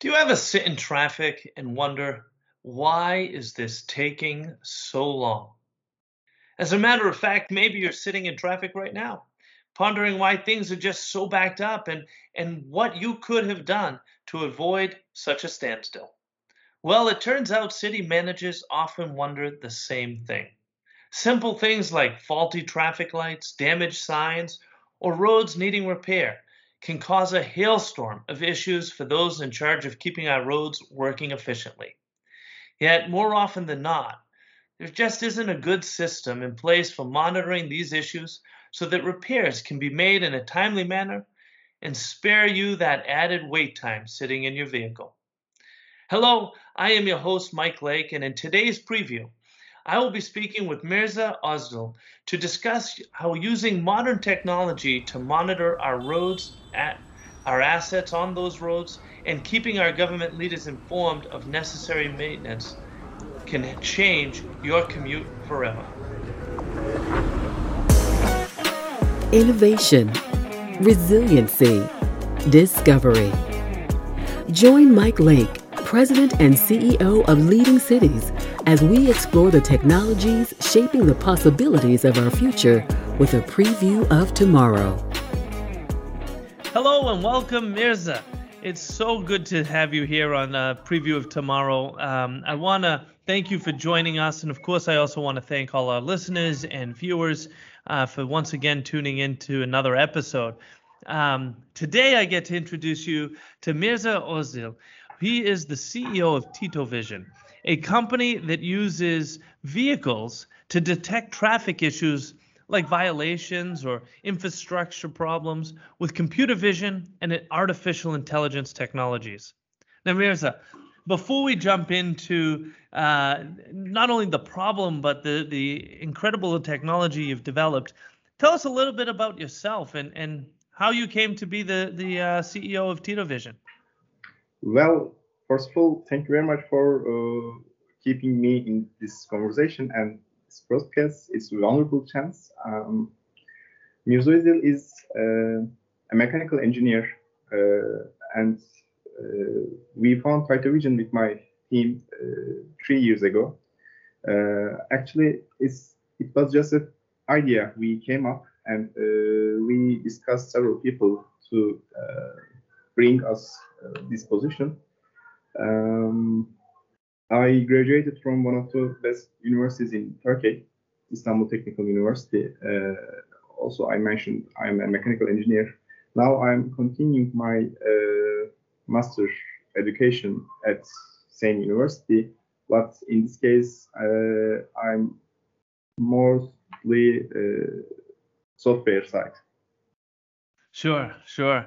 Do you ever sit in traffic and wonder, why is this taking so long? As a matter of fact, maybe you're sitting in traffic right now, pondering why things are just so backed up and, and what you could have done to avoid such a standstill. Well, it turns out city managers often wonder the same thing. Simple things like faulty traffic lights, damaged signs, or roads needing repair can cause a hailstorm of issues for those in charge of keeping our roads working efficiently. Yet, more often than not, there just isn't a good system in place for monitoring these issues so that repairs can be made in a timely manner and spare you that added wait time sitting in your vehicle. Hello, I am your host, Mike Lake, and in today's preview, I will be speaking with Mirza Ozdil to discuss how using modern technology to monitor our roads, our assets on those roads, and keeping our government leaders informed of necessary maintenance can change your commute forever. Innovation, resiliency, discovery. Join Mike Lake President and CEO of Leading Cities, as we explore the technologies shaping the possibilities of our future with a preview of tomorrow. Hello and welcome, Mirza. It's so good to have you here on a preview of tomorrow. Um, I want to thank you for joining us. And of course, I also want to thank all our listeners and viewers uh, for once again tuning into another episode. Um, today, I get to introduce you to Mirza Ozdil. He is the CEO of Tyto Vision, a company that uses vehicles to detect traffic issues like violations or infrastructure problems with computer vision and artificial intelligence technologies. Now, Mirza, before we jump into uh, not only the problem but the the incredible technology you've developed, tell us a little bit about yourself and and how you came to be the the uh, CEO of Tyto Vision. Well, first of all, thank you very much for uh, keeping me in this conversation and this broadcast. It's a wonderful chance. Um, is uh, a mechanical engineer, uh, and uh, we found Vision with my team uh, three years ago. Uh, actually, it's it was just an idea we came up and we discussed several people to bring us this position. Um, I graduated from one of the best universities in Turkey, Istanbul Technical University. Uh, also, I mentioned I'm a mechanical engineer. Now I'm continuing my uh, master education at same university, but in this case, uh, I'm mostly uh, software side. Sure, sure.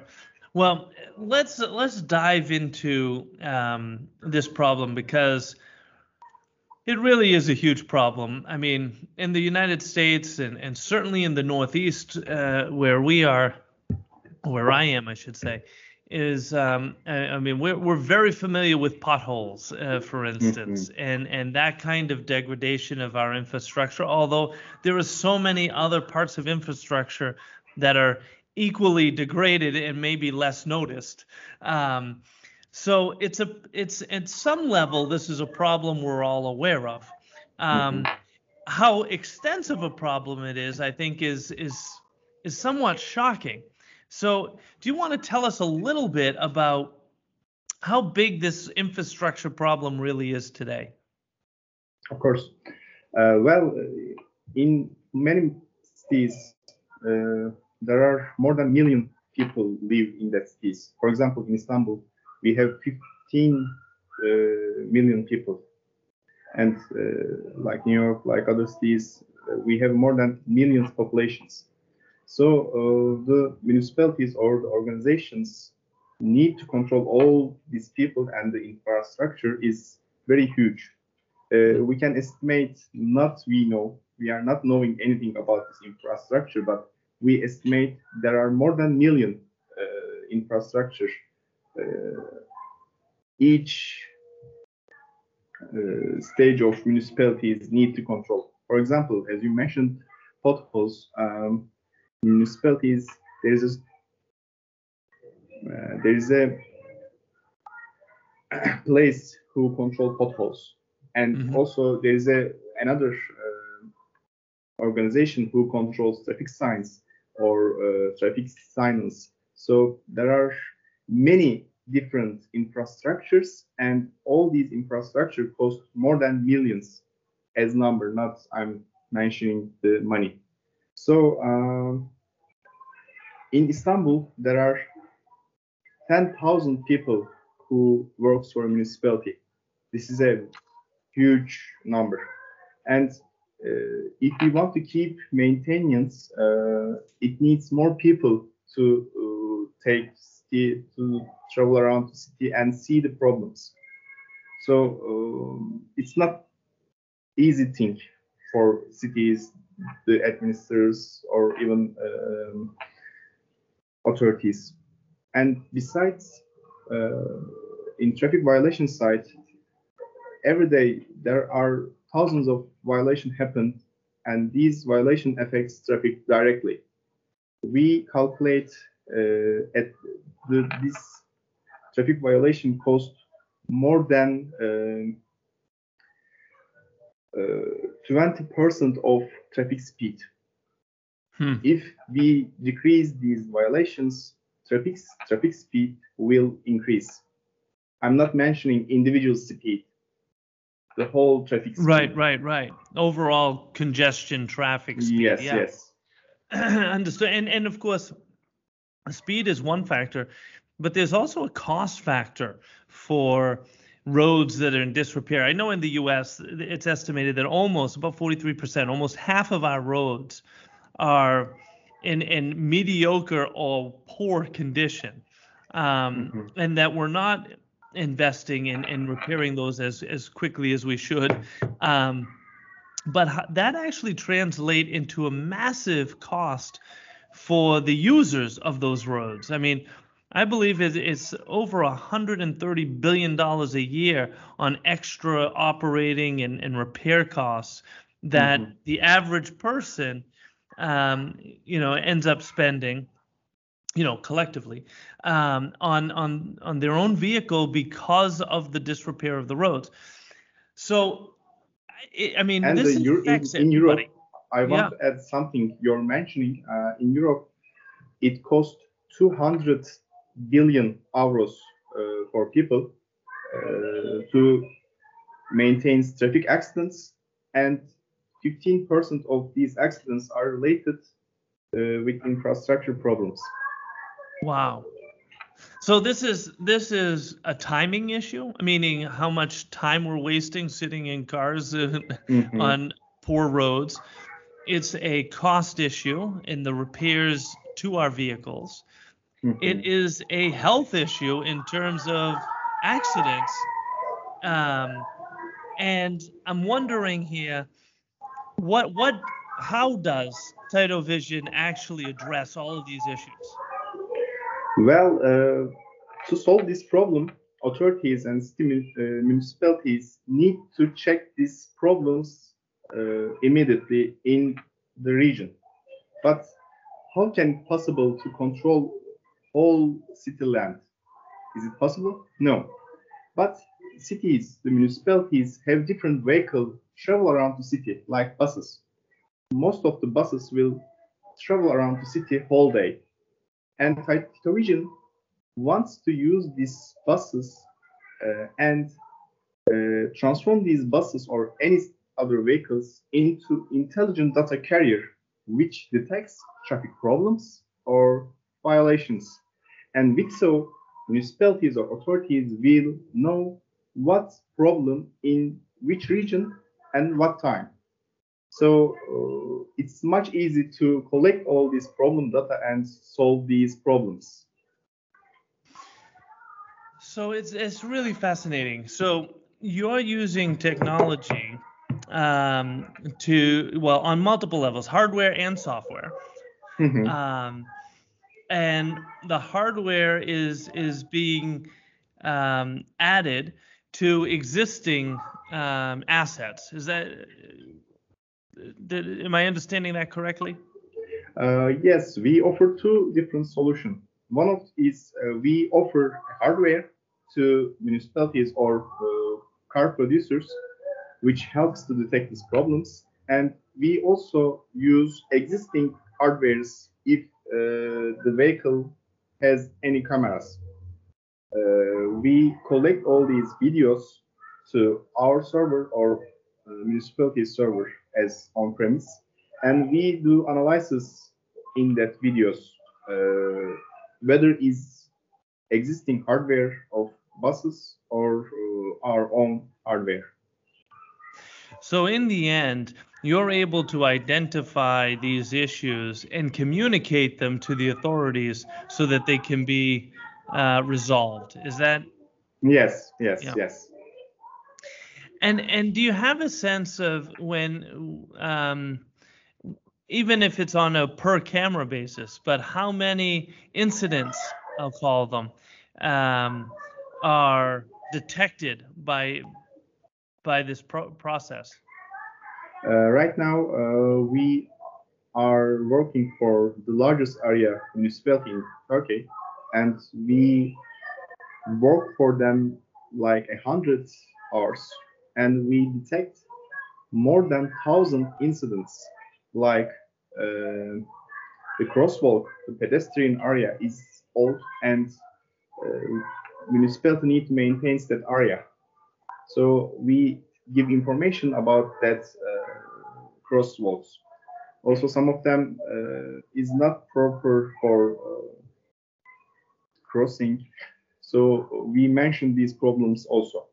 Well, let's let's dive into um, this problem because it really is a huge problem. I mean, in the United States and, and certainly in the Northeast, uh, where we are, where I am, I should say, is um, I, I, mean we're we're very familiar with potholes, uh, for instance, mm-hmm. and and that kind of degradation of our infrastructure. Although there are so many other parts of infrastructure that are equally degraded and maybe less noticed. Um, so it's a it's at some level this is a problem we're all aware of. Um, mm-hmm. How extensive a problem it is, I think, is is is somewhat shocking. So, do you want to tell us a little bit about how big this infrastructure problem really is today? Of course. Uh, well, in many cities, uh, there are more than a million people live in that cities. For example, in Istanbul, we have 15 uh, million people. And uh, like New York, like other cities, uh, we have more than millions populations. So uh, the municipalities or the organizations need to control all these people and the infrastructure is very huge. Uh, we can estimate not we know we are not knowing anything about this infrastructure but we estimate there are more than million uh, infrastructure uh, each uh, stage of municipalities need to control. For example, as you mentioned, potholes, um, municipalities, there is a, uh, there is a place who control potholes, and Mhm. also there is a another uh, organization who controls traffic signs or uh, traffic signals. So there are many different infrastructures, and all these infrastructure cost more than millions as number. Not I'm mentioning the money. So um, in Istanbul, there are 10,000 people who works for a municipality. This is a huge number. And uh, if we want to keep maintenance, uh, it needs more people to uh, take city, to travel around the city and see the problems. So um, it's not easy thing for cities, the administrators, or even um, authorities. And besides, uh, in traffic violation side, every day there are thousands of violations happen, and these violation affects traffic directly. We calculate uh, at the, this traffic violation cost more than um, uh, 20% of traffic speed. Hmm. If we decrease these violations, traffic traffic speed will increase. I'm not mentioning individual speed, the whole traffic speed. Right, right, right. Overall congestion, traffic speed. Yes, yeah. yes. Understood. And and of course, speed is one factor, but there's also a cost factor for roads that are in disrepair. I know in the U.S. it's estimated that almost about 43%, almost half of our roads are in in mediocre or poor condition, um, Mhm. and that we're not investing in in repairing those as as quickly as we should. Um, but that actually translate into a massive cost for the users of those roads. I mean, I believe it's, it's over 130 billion dollars a year on extra operating and, and repair costs that Mhm. the average person, um, you know, ends up spending, you know, collectively um, on on on their own vehicle because of the disrepair of the roads. So, I, I mean, And this Euro- in, affects in Europe, everybody. I want to add something you're mentioning. Uh, in Europe, it costs 200 billion euros uh, for people uh, to maintain traffic accidents, and 15% of these accidents are related uh, with infrastructure problems. Wow. So this is this is a timing issue, meaning how much time we're wasting sitting in cars Mhm. on poor roads. It's a cost issue in the repairs to our vehicles. Mhm. It is a health issue in terms of accidents. Um, and I'm wondering here, what what how does Tyto Vision actually address all of these issues? Well, uh, to solve this problem, authorities and uh, municipalities need to check these problems uh, immediately in the region. But how can it possible to control all city land? Is it possible? No. But cities, the municipalities have different vehicles travel around the city, like buses. Most of the buses will travel around the city whole day and Vision wants to use these buses uh, and uh, transform these buses or any other vehicles into intelligent data carrier which detects traffic problems or violations. And with so municipalities or authorities will know what problem in which region and what time so uh, it's much easy to collect all this problem data and solve these problems. So it's it's really fascinating. So you're using technology um, to well on multiple levels, hardware and software. Mhm. Um, and the hardware is is being um, added to existing um, assets. Is that did, am I understanding that correctly? Uh, yes, we offer two different solutions. One of is uh, we offer hardware to municipalities or uh, car producers, which helps to detect these problems. And we also use existing hardwares if uh, the vehicle has any cameras. Uh, we collect all these videos to our server or uh, municipality server as on-premise, and we do analysis in that videos uh, whether is existing hardware of buses or uh, our own hardware. So in the end, you're able to identify these issues and communicate them to the authorities so that they can be uh, resolved. Is that? Yes, yes, yeah. yes. And and do you have a sense of when, um, even if it's on a per camera basis, but how many incidents, I'll call them, um, are detected by by this pro- process? Uh, right now, uh, we are working for the largest area municipality in Turkey, and we work for them like a hundred hours, and we detect more than thousand incidents, like uh, the crosswalk, the pedestrian area is old, and uh, municipality need to maintain that area. So we give information about that uh, crosswalks. Also, some of them uh, is not proper for uh, crossing. So we mentioned these problems also.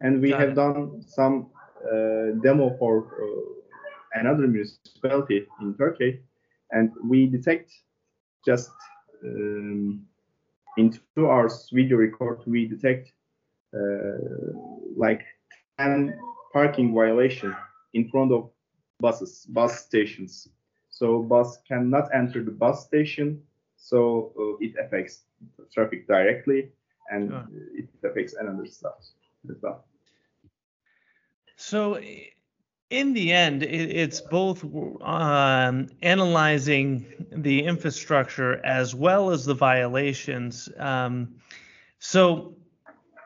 And we Got have it. done some uh, demo for uh, another municipality in Turkey, and we detect just um, in two hours video record, we detect uh, like 10 parking violation in front of buses, bus stations. So bus cannot enter the bus station, so uh, it affects traffic directly, and sure. it affects another stuff as well. So in the end, it's both um, analyzing the infrastructure as well as the violations. Um, so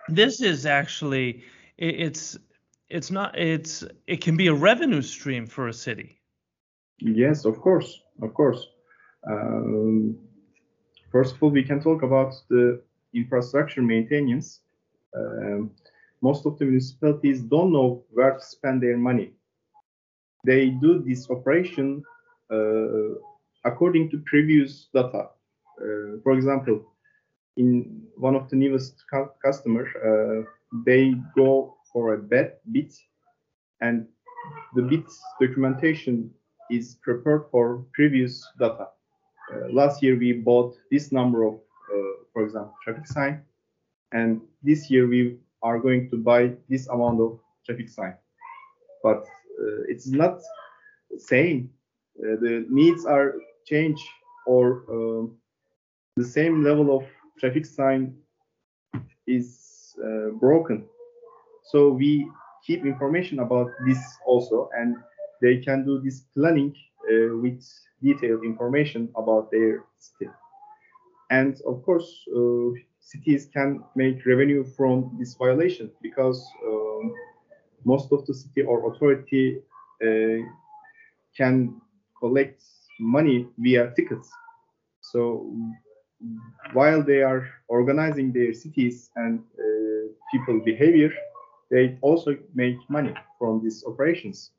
this is actually it's it's not it's it can be a revenue stream for a city. Yes, of course, of course. Um, first of all, we can talk about the infrastructure maintenance. Um, most of the municipalities don't know where to spend their money they do this operation uh, according to previous data. Uh, for example, in one of the newest cu customers, uh, they go for a bed bit, and the bit documentation is prepared for previous data. Uh, last year we bought this number of, uh, for example, traffic sign, and this year we are going to buy this amount of traffic sign. But uh, it's not same. Uh, the needs are changed or um, the same level of traffic sign is uh, broken. So we keep information about this also, and they can do this planning uh, with detailed information about their city. And of course, uh, cities can make revenue from this violation because um, most of the city or authority uh, can collect money via tickets. So while they are organizing their cities and uh, people behavior, they also make money from these operations.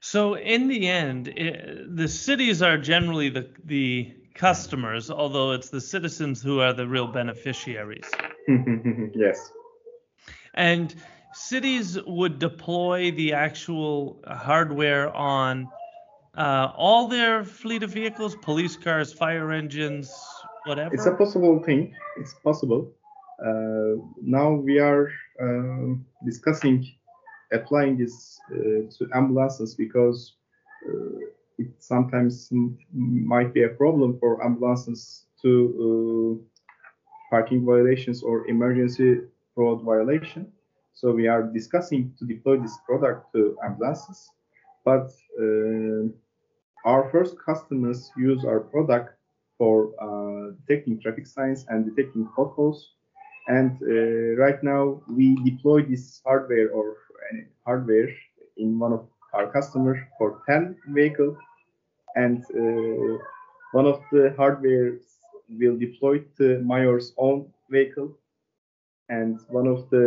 So in the end, it, the cities are generally the the customers, although it's the citizens who are the real beneficiaries. yes. And cities would deploy the actual hardware on uh, all their fleet of vehicles, police cars, fire engines, whatever. It's a possible thing. It's possible. Uh, now we are uh, discussing applying this uh, to ambulances because uh, it sometimes might be a problem for ambulances to uh, parking violations or emergency road violation. So we are discussing to deploy this product to ambulances, but uh, our first customers use our product for uh, detecting traffic signs and detecting potholes. And uh, right now we deploy this hardware or any hardware in one of our customers for 10 vehicles. And uh, one of the hardware will deploy to Mayor's own vehicle. And one of the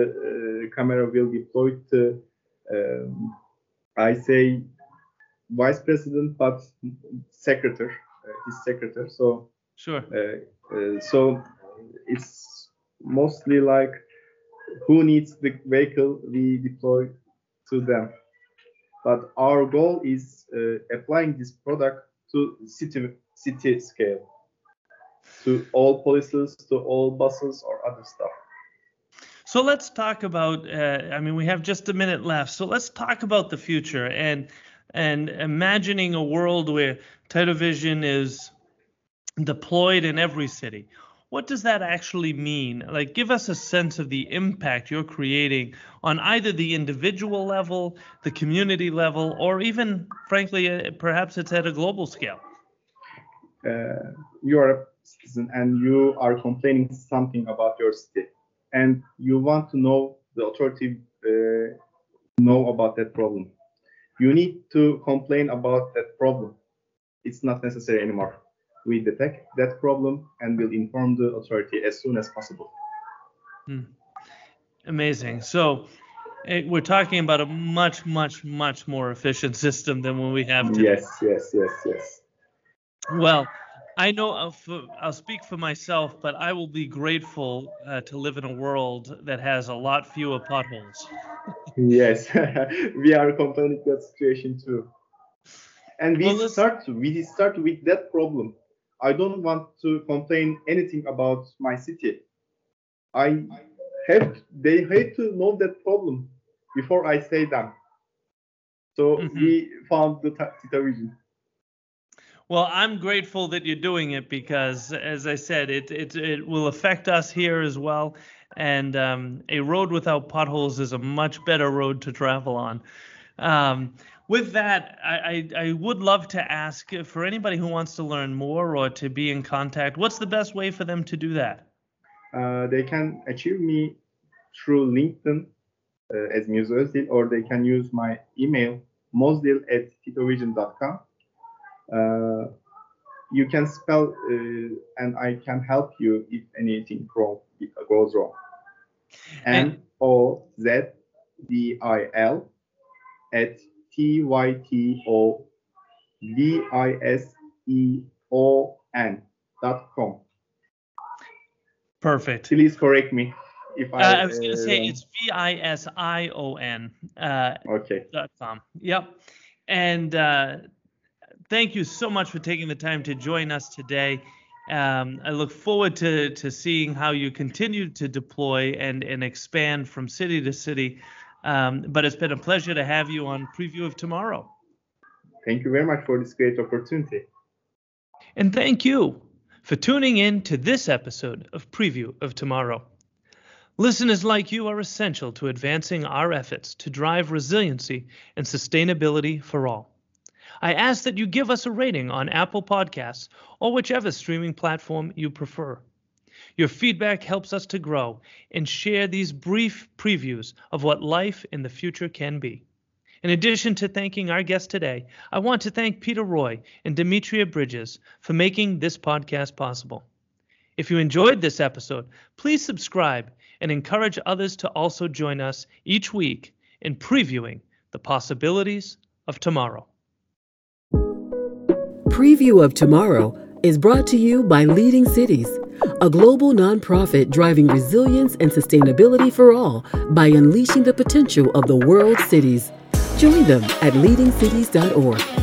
uh, camera will deploy to, um, I say, vice president, but secretary, uh, his secretary. So sure. Uh, uh, so it's mostly like who needs the vehicle we deploy to them. But our goal is uh, applying this product to city city scale, to all policies, to all buses or other stuff. So let's talk about. Uh, I mean, we have just a minute left. So let's talk about the future and and imagining a world where Tyto Vision is deployed in every city. What does that actually mean? Like, give us a sense of the impact you're creating on either the individual level, the community level, or even, frankly, uh, perhaps it's at a global scale. Uh, you are a citizen and you are complaining something about your city, and you want to know the authority uh, know about that problem you need to complain about that problem. It's not necessary anymore. We detect that problem and will inform the authority as soon as possible. Hmm. Amazing. So it, eh, we're talking about a much, much, much more efficient system than what we have today. Yes, yes, yes, yes. Well, I know I'll, I'll, speak for myself, but I will be grateful uh, to live in a world that has a lot fewer potholes. yes, we are complaining that situation too. And we well, start we start with that problem. I don't want to complain anything about my city. I have they have to know that problem before I say them. So mm-hmm. we found the Tyto Vision. Well, I'm grateful that you're doing it because, as I said, it it it will affect us here as well. And um, a road without potholes is a much better road to travel on. Um, with that, I, I, I, would love to ask for anybody who wants to learn more or to be in contact, what's the best way for them to do that? Uh, they can achieve me through LinkedIn uh, as Muzo or they can use my email, mozdil at tytovision.com uh, you can spell uh, and I can help you if anything wrong goes wrong. N O Z D I L at T Y T O V I S E O N dot com. Perfect. Please correct me if I. Uh, I was going to uh, say it's V I S I O N. Uh, okay. Dot com. Yep. And uh, thank you so much for taking the time to join us today. Um, I look forward to, to seeing how you continue to deploy and, and expand from city to city. Um, but it's been a pleasure to have you on Preview of Tomorrow. Thank you very much for this great opportunity. And thank you for tuning in to this episode of Preview of Tomorrow. Listeners like you are essential to advancing our efforts to drive resiliency and sustainability for all. I ask that you give us a rating on Apple Podcasts or whichever streaming platform you prefer. Your feedback helps us to grow and share these brief previews of what life in the future can be. In addition to thanking our guest today, I want to thank Peter Roy and Demetria Bridges for making this podcast possible. If you enjoyed this episode, please subscribe and encourage others to also join us each week in previewing the possibilities of tomorrow. Preview of Tomorrow is brought to you by Leading Cities, a global nonprofit driving resilience and sustainability for all by unleashing the potential of the world's cities. Join them at leadingcities.org.